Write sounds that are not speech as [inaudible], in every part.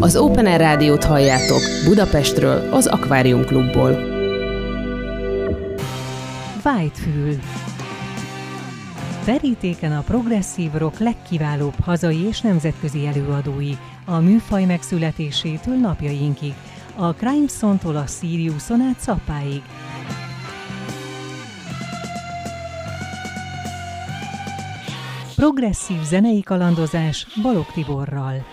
Az Open Air Rádiót halljátok Budapestről, az Akvárium Klubból. Whitefül Verítéken a progresszív rock legkiválóbb hazai és nemzetközi előadói, a műfaj megszületésétől napjainkig, a Crimeson-tól a Siriuson át Szappáig. Progresszív zenei kalandozás Balog Tiborral.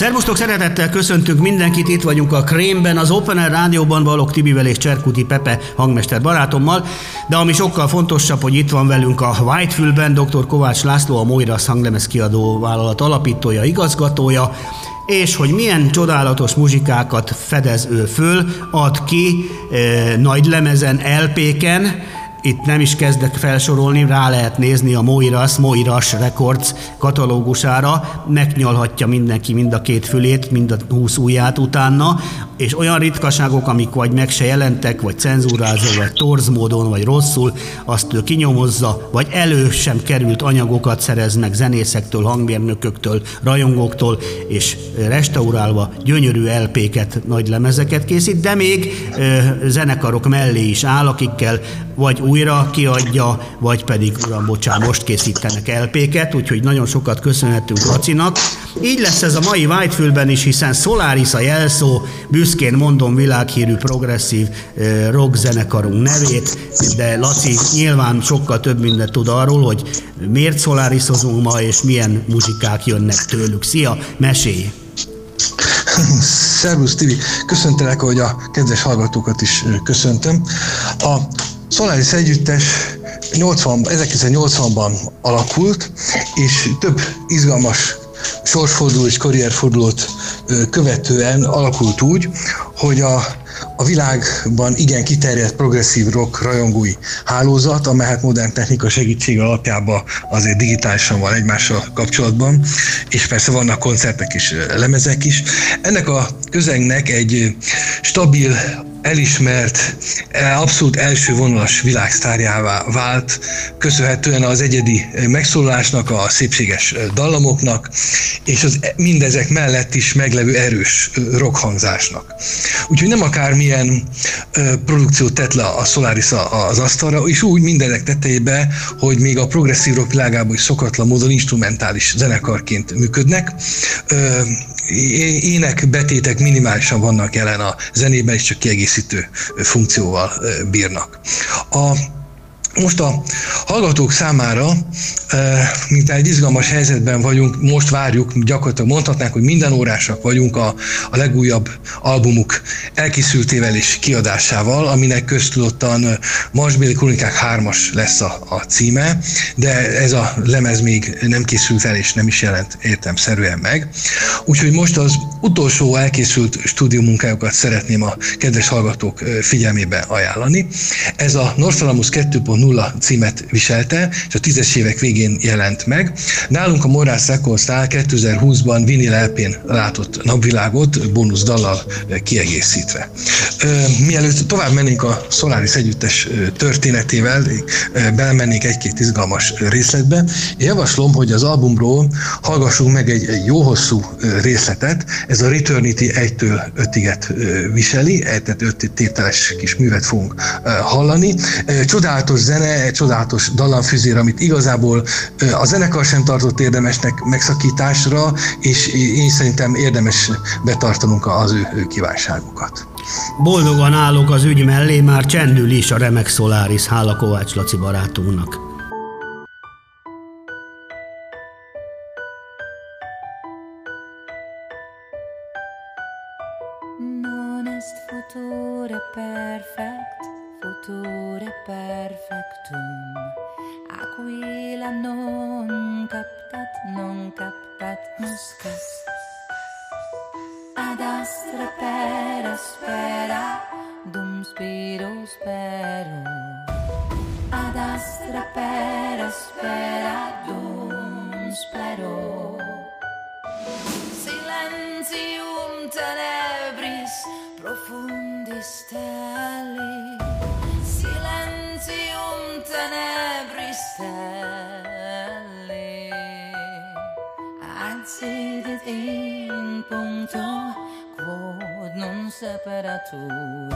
Szervusztok, szeretettel köszöntünk mindenkit, itt vagyunk a Krémben, az Open Air Rádióban. Balog Tibivel és Cserkuti Pepe hangmester barátommal, de ami sokkal fontosabb, hogy itt van velünk a Whitefülben dr. Kovács László, a Moiras hanglemez kiadó vállalat alapítója, igazgatója, és hogy milyen csodálatos muzsikákat fedez ő föl, ad ki e, nagy lemezen, LP-ken, itt nem is kezdek felsorolni, rá lehet nézni a Moiras, Moiras Records katalógusára, megnyalhatja mindenki mind a két fülét, mind a húsz ujját utána, és olyan ritkaságok, amik vagy meg se jelentek, vagy cenzúrázva, vagy torz módon, vagy rosszul, azt ő kinyomozza, vagy elő sem került anyagokat szerez meg zenészektől, hangmérnököktől, rajongóktól, és restaurálva gyönyörű LP-ket, nagy lemezeket készít, de még ö, zenekarok mellé is áll, akikkel vagy újra kiadja, vagy pedig, uram, bocsán, most készítenek LP-ket, úgyhogy nagyon sokat köszönhetünk Lacinak. Így lesz ez a mai Whitefülben is, hiszen Solaris a jelszó, büszkén mondom világhírű progresszív rock zenekarunk nevét, de Laci nyilván sokkal több mindent tud arról, hogy miért Solarisozunk ma, és milyen muzsikák jönnek tőlük. Szia, mesélj! Szervusz Tibi, köszöntelek, hogy a kedves hallgatókat is köszöntöm. A Solaris együttes 80, 1980-ban alakult, és több izgalmas sorsforduló és karrierfordulót követően alakult úgy, hogy a, a világban igen kiterjedt progresszív rock rajongói hálózat, amely hát modern technika segítség alapjában azért digitálisan van egymással kapcsolatban, és persze vannak koncertek és lemezek is. Ennek a közegnek egy stabil, elismert, abszolút első vonalas világsztárjává vált, köszönhetően az egyedi megszólalásnak, a szépséges dallamoknak, és az mindezek mellett is meglevő erős rockhangzásnak. Úgyhogy nem akármilyen produkciót tett le a Solaris az asztalra, és úgy mindenek tetejébe, hogy még a progresszív rock világában is szokatlan módon instrumentális zenekarként működnek ének betétek minimálisan vannak jelen a zenében, és csak kiegészítő funkcióval bírnak. A most a hallgatók számára, mint egy izgalmas helyzetben vagyunk, most várjuk, gyakorlatilag mondhatnánk, hogy minden órásak vagyunk a, a legújabb albumuk elkészültével és kiadásával, aminek köztudottan Marsbéli Kronikák 3-as lesz a, a címe, de ez a lemez még nem készült el és nem is jelent értemszerűen meg. Úgyhogy most az utolsó elkészült stúdiómunkájukat szeretném a kedves hallgatók figyelmébe ajánlani. Ez a Northalamus 0 címet viselte, és a tízes évek végén jelent meg. Nálunk a Morász Recordsnál 2020-ban vinil lp látott napvilágot, bónusz dallal kiegészítve. Mielőtt tovább mennénk a Solaris együttes történetével, belemennék egy-két izgalmas részletbe, én javaslom, hogy az albumról hallgassunk meg egy, egy jó hosszú részletet, ez a Returnity 1-től 5-iget viseli, tehát 5 tételes kis művet fogunk hallani. Csodálatos zene, egy csodálatos dallamfüzér, amit igazából a zenekar sem tartott érdemesnek megszakításra, és én szerintem érdemes betartanunk az ő, ő kívánságukat. Boldogan állok az ügy mellé, már csendül is a remek Szoláris, hála Kovács Laci barátunknak. Non est futura perfect futuro perfectum. A cui non captat non captat muscas ad astra per aspera, dum spiro spero. Ad astra per aspera, dum spero. Silenzium tenebris profundis tel Ansidet in punto quod non separatur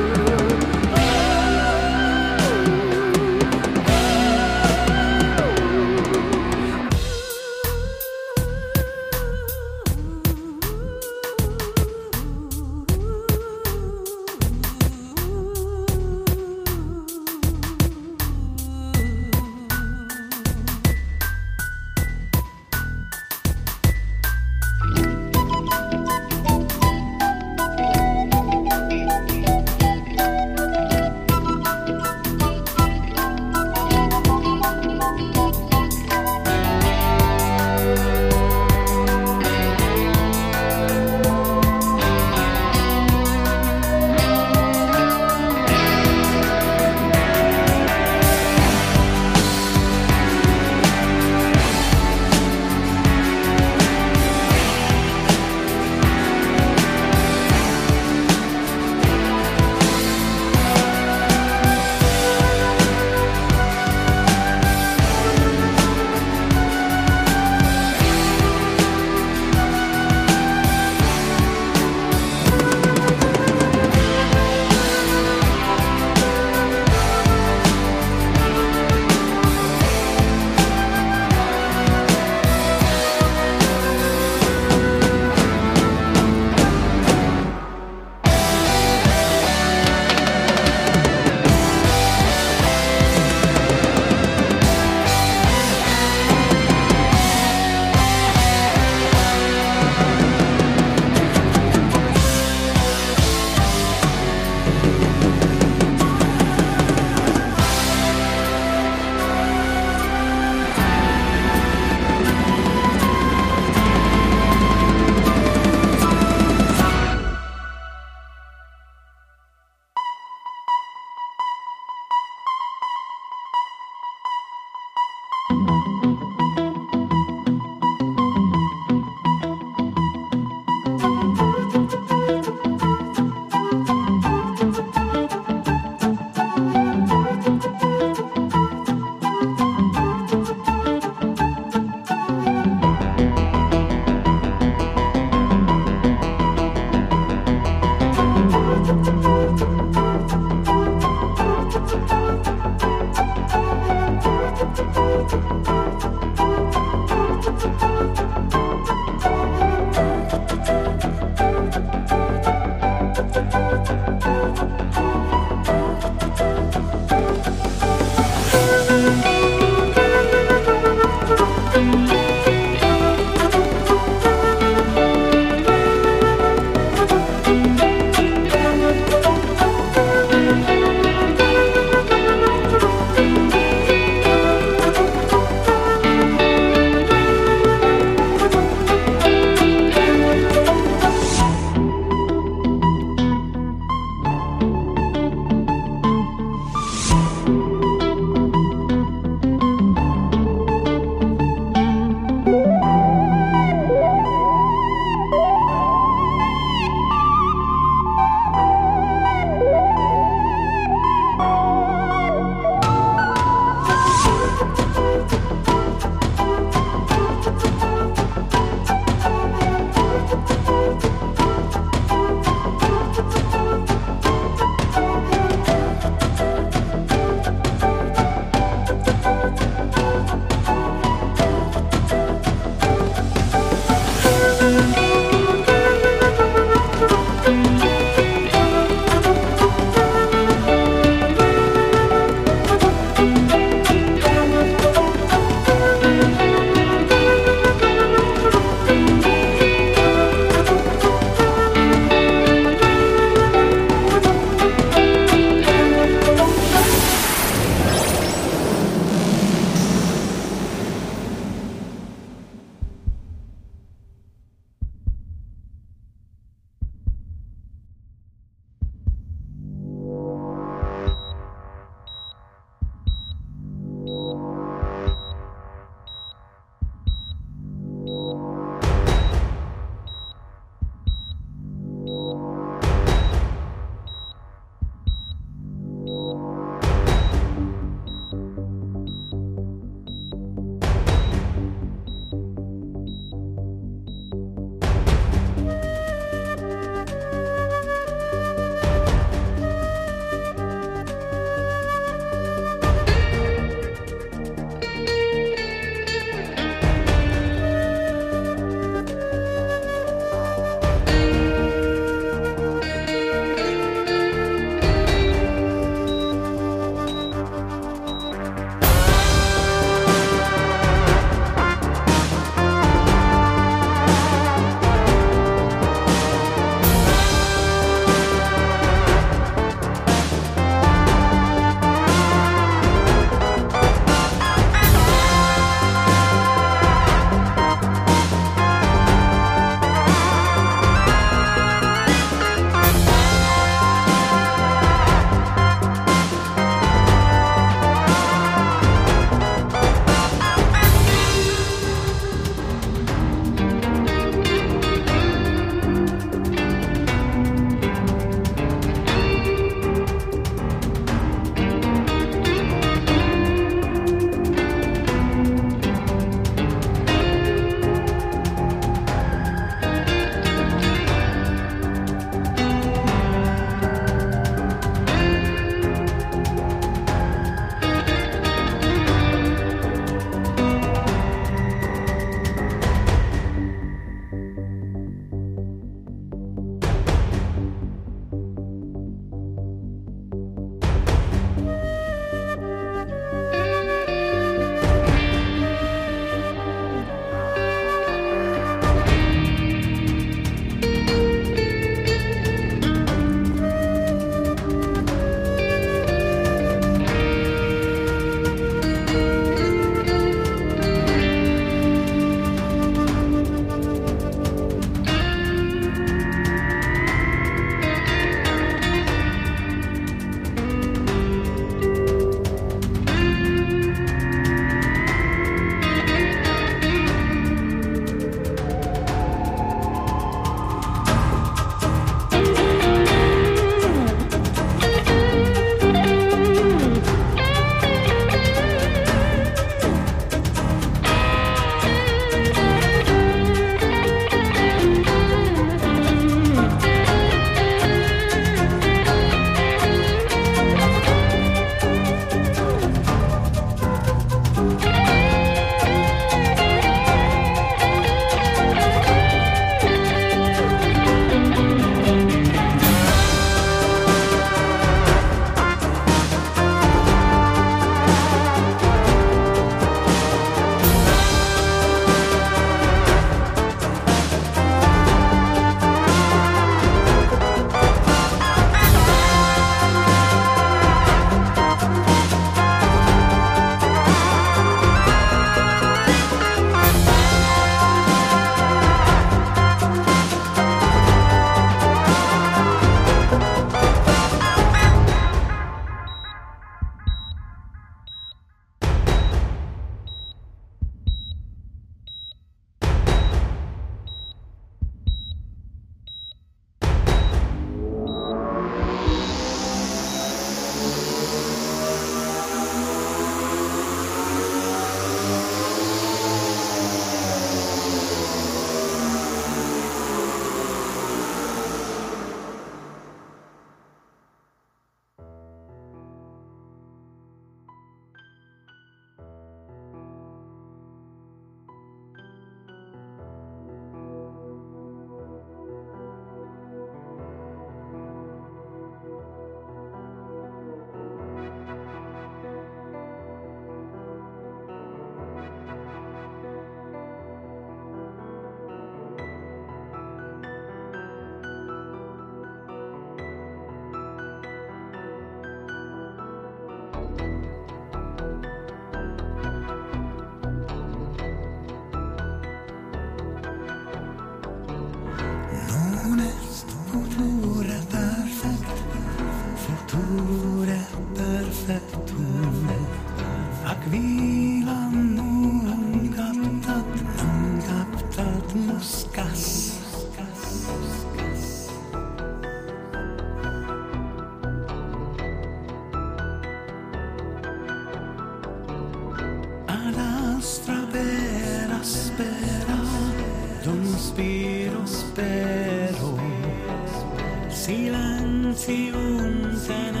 canción sana.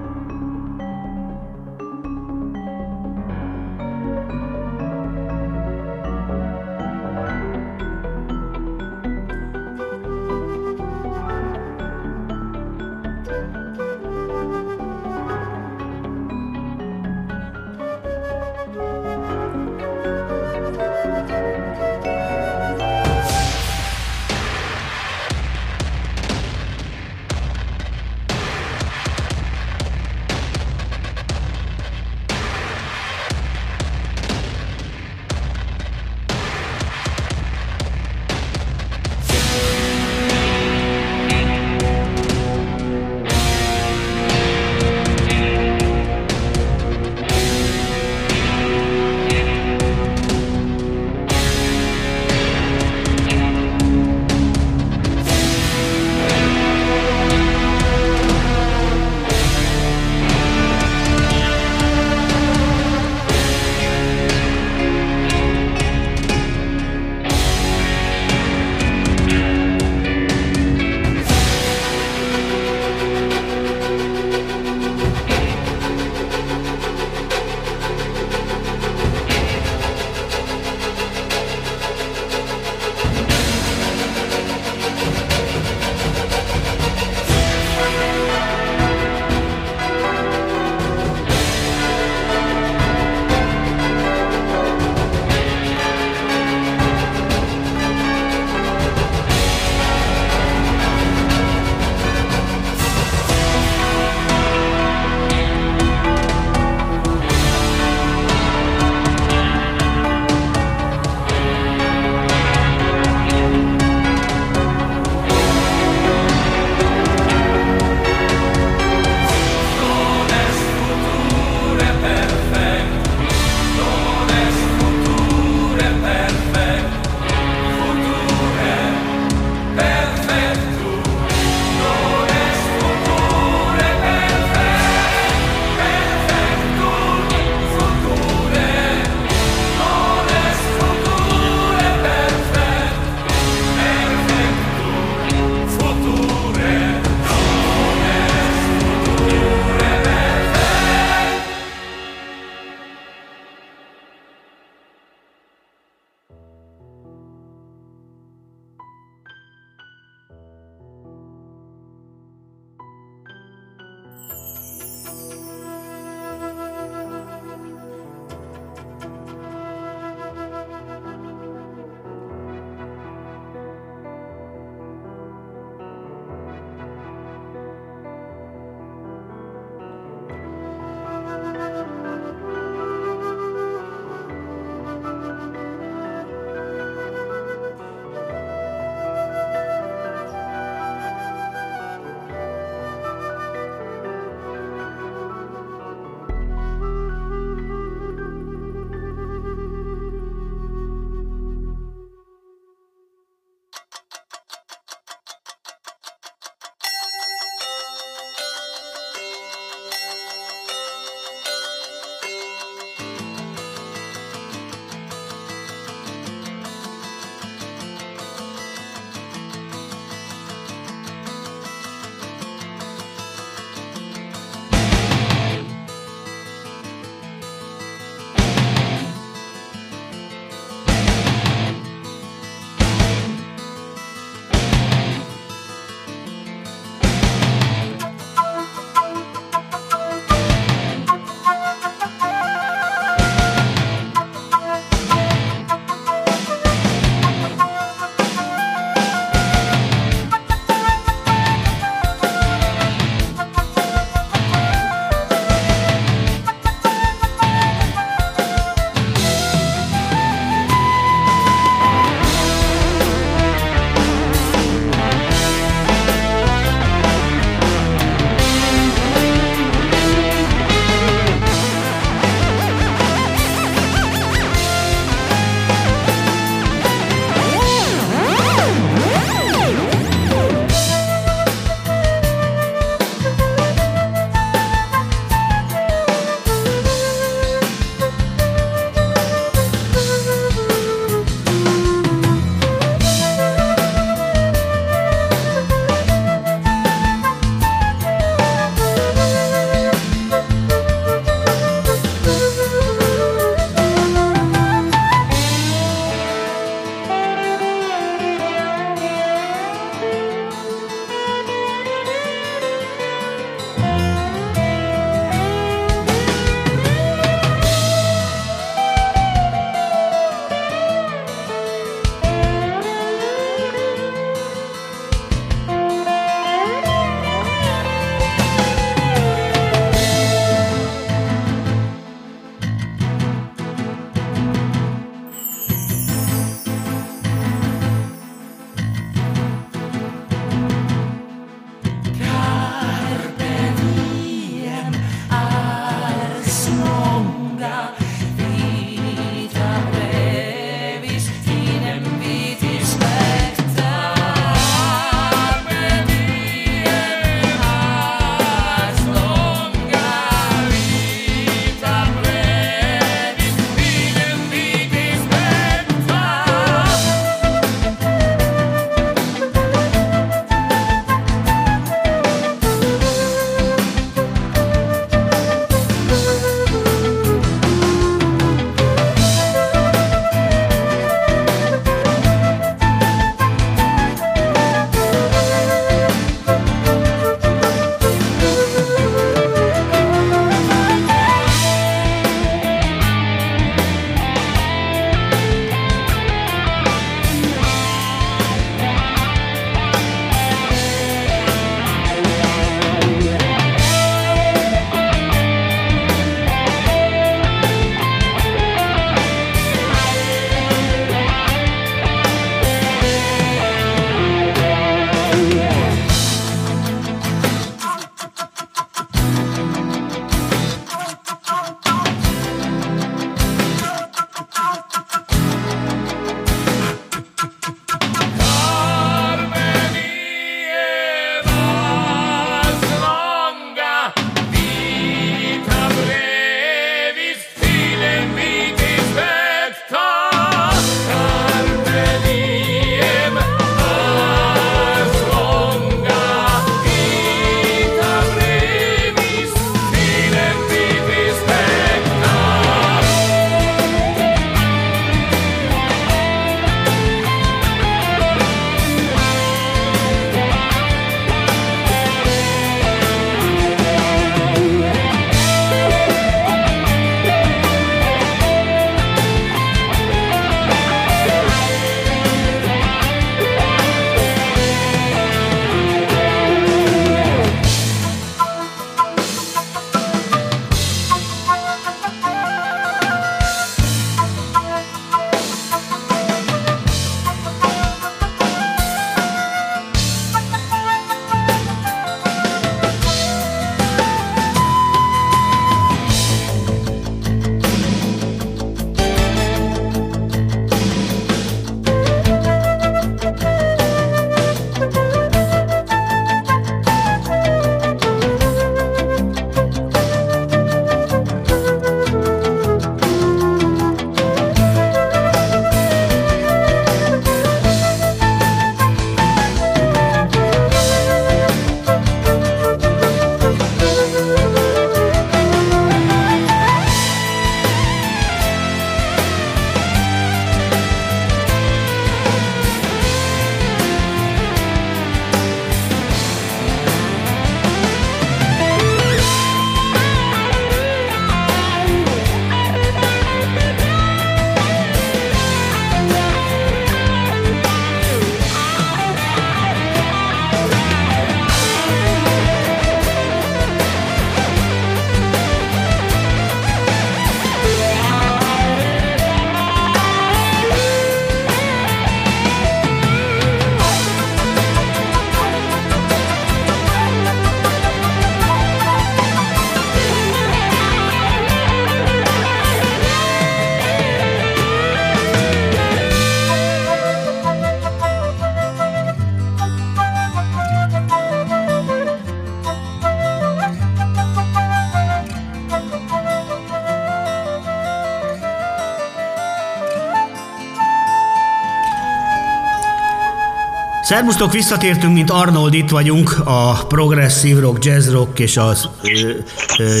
Szerbusztok, visszatértünk, mint Arnold, itt vagyunk a progresszív rock, jazz rock és az ö, ö,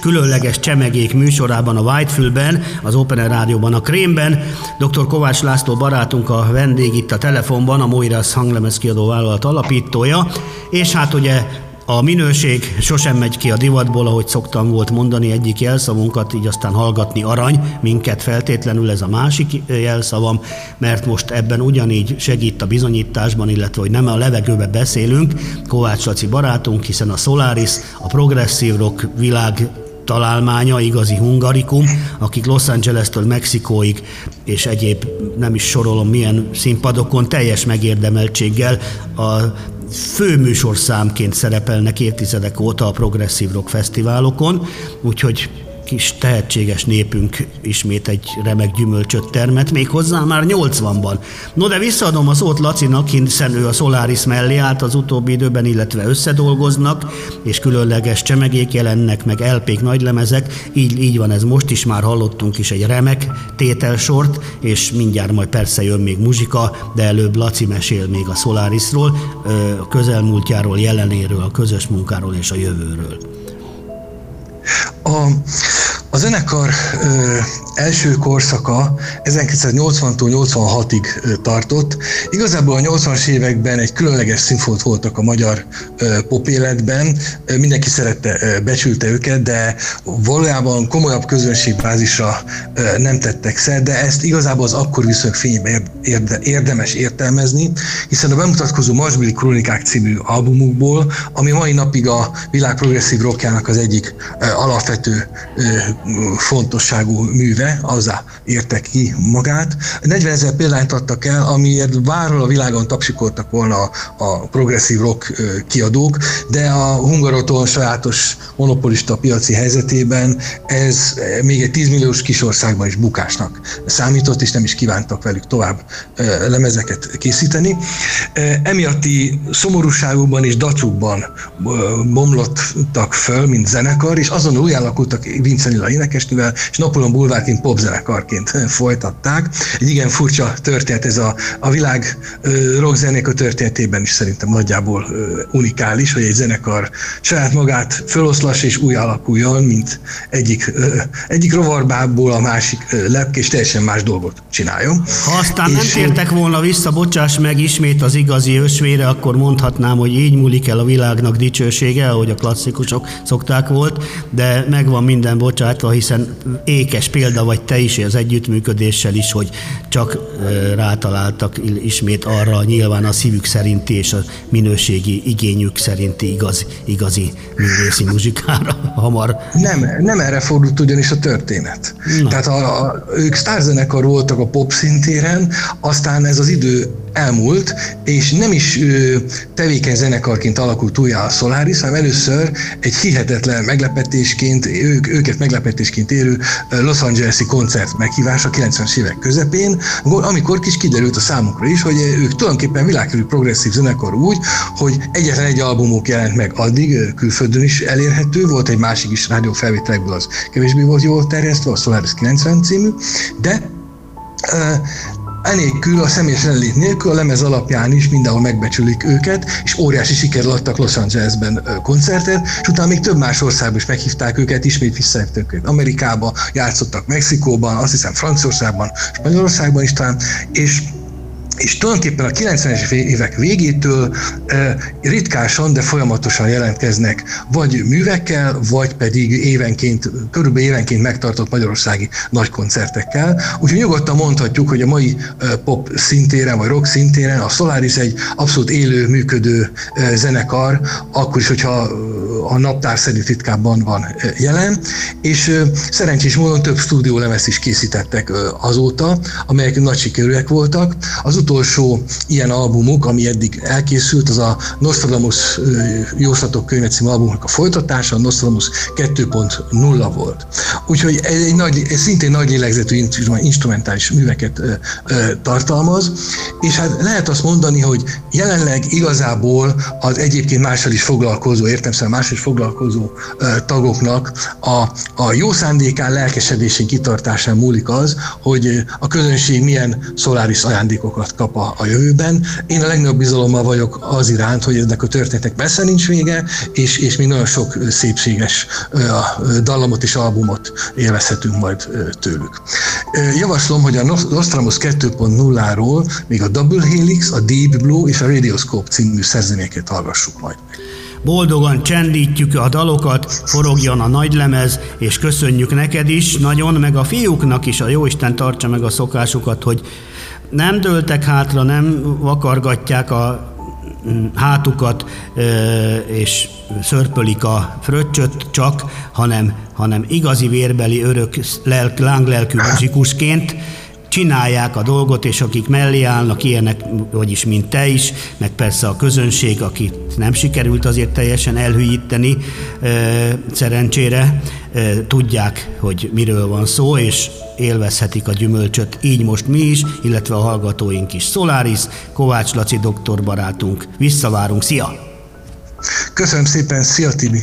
különleges csemegék műsorában a Whitefülben, az Open Rádióban, a Krémben. Dr. Kovács László barátunk a vendég itt a telefonban, a Moiras hanglemez kiadó vállalat alapítója, és hát ugye a minőség sosem megy ki a divatból, ahogy szoktam volt mondani egyik jelszavunkat, így aztán hallgatni arany, minket feltétlenül ez a másik jelszavam, mert most ebben ugyanígy segít a bizonyításban, illetve hogy nem a levegőbe beszélünk, Kovács Laci barátunk, hiszen a Solaris, a progresszív rock világ találmánya, igazi hungarikum, akik Los Angeles-től Mexikóig és egyéb nem is sorolom milyen színpadokon teljes megérdemeltséggel a főműsorszámként szerepelnek évtizedek óta a progresszív rock fesztiválokon, úgyhogy kis tehetséges népünk ismét egy remek gyümölcsöt termet, még hozzá már 80-ban. No de visszaadom a szót Lacinak, hiszen ő a Solaris mellé állt az utóbbi időben, illetve összedolgoznak, és különleges csemegék jelennek, meg elpék nagylemezek, így, így van ez most is, már hallottunk is egy remek tételsort, és mindjárt majd persze jön még muzsika, de előbb Laci mesél még a Solarisról, a közelmúltjáról, jelenéről, a közös munkáról és a jövőről. A, a zenekar ö, első korszaka 1980-tól 86-ig tartott. Igazából a 80-as években egy különleges színfolt voltak a magyar ö, pop életben. Mindenki szerette, ö, becsülte őket, de valójában komolyabb közönségbázisra ö, nem tettek szer, de ezt igazából az akkor viszonylag fényben érde, érdemes értelmezni, hiszen a bemutatkozó Marsbili Krónikák című albumukból, ami mai napig a világ progresszív rockjának az egyik ö, alapvető ö, fontosságú műve, azzá érte ki magát. 40 ezer példányt adtak el, amiért bárhol a világon tapsikoltak volna a, a progresszív rock kiadók, de a Hungaroton sajátos monopolista piaci helyzetében ez még egy 10 milliós kisországban is bukásnak számított, és nem is kívántak velük tovább lemezeket készíteni. Emiatti szomorúságukban és dacukban bomlottak föl, mint zenekar, és azon új alakultak Vince Nila énekesnővel, és Napoleon Bulvárként popzenekarként folytatták. Egy igen furcsa történet ez a, a világ rockzenék a történetében is szerintem nagyjából unikális, hogy egy zenekar saját magát föloszlas és új alakuljon, mint egyik, egyik rovarbából a másik lepke, és teljesen más dolgot csináljon. Ha aztán és nem tértek volna vissza, bocsáss meg ismét az igazi ösvére, akkor mondhatnám, hogy így múlik el a világnak dicsősége, ahogy a klasszikusok szokták volt, de megvan minden bocsátva, hiszen ékes példa vagy te is az együttműködéssel is, hogy csak rátaláltak ismét arra nyilván a szívük szerinti és a minőségi igényük szerinti igaz, igazi művészi muzsikára [laughs] hamar. Nem, nem erre fordult ugyanis a történet. Na. Tehát a, a, ők sztárzenekar voltak a pop szintéren, aztán ez az idő elmúlt, és nem is ö, tevékeny zenekarként alakult újjá a Solaris, hanem először egy hihetetlen meglepetésként, ők, őket meglepetésként érő Los Angeles-i koncert meghívása 90-es évek közepén, amikor kis kiderült a számukra is, hogy ők tulajdonképpen világkörű progresszív zenekar úgy, hogy egyetlen egy albumuk jelent meg addig, külföldön is elérhető, volt egy másik is rádiófelvételekből, az kevésbé volt jól terjesztve, a Solaris 90 című, de Enélkül, a személyes jelenlét nélkül a lemez alapján is mindenhol megbecsülik őket, és óriási sikerrel adtak Los Angelesben koncertet, és utána még több más országban is meghívták őket, ismét visszahívták őket Amerikába, játszottak Mexikóban, azt hiszem Franciaországban, Spanyolországban is talán, és és tulajdonképpen a 90-es évek végétől ritkásan, de folyamatosan jelentkeznek vagy művekkel, vagy pedig évenként, körülbelül évenként megtartott magyarországi nagy koncertekkel. Úgyhogy nyugodtan mondhatjuk, hogy a mai pop szintéren, vagy rock szintéren a Solaris egy abszolút élő, működő zenekar, akkor is, hogyha a naptár szerint ritkábban van jelen, és szerencsés módon több stúdiólemez is készítettek azóta, amelyek nagy sikerűek voltak. Az utolsó ilyen albumuk, ami eddig elkészült, az a Nostradamus jóslatok könyve című albumnak a folytatása, a Nostradamus 2.0 volt. Úgyhogy ez egy nagy, ez szintén nagy lélegzetű instrumentális műveket tartalmaz, és hát lehet azt mondani, hogy jelenleg igazából az egyébként mással is foglalkozó, értemszerűen mással is foglalkozó tagoknak a, a jó szándékán, lelkesedésén, kitartásán múlik az, hogy a közönség milyen szoláris ajándékokat kap a, a jövőben. Én a legnagyobb bizalommal vagyok az iránt, hogy ennek a történetnek messze nincs vége, és, és még nagyon sok szépséges dallamot és albumot élvezhetünk majd tőlük. Javaslom, hogy a Nostramos 2.0-ról még a Double Helix, a Deep Blue és a Radioscope című szerzeményeket hallgassuk majd Boldogan csendítjük a dalokat, forogjon a nagylemez, és köszönjük neked is nagyon, meg a fiúknak is, a Jóisten tartsa meg a szokásukat, hogy nem dőltek hátra, nem vakargatják a mm, hátukat, és szörpölik a fröccsöt csak, hanem, hanem igazi vérbeli örök lelk, lánglelkű muzsikusként csinálják a dolgot, és akik mellé állnak, ilyenek, vagyis mint te is, meg persze a közönség, akit nem sikerült azért teljesen elhűíteni, szerencsére, tudják, hogy miről van szó, és élvezhetik a gyümölcsöt, így most mi is, illetve a hallgatóink is. Solaris, Kovács Laci doktor barátunk. Visszavárunk, szia! Köszönöm szépen, szia Tibi!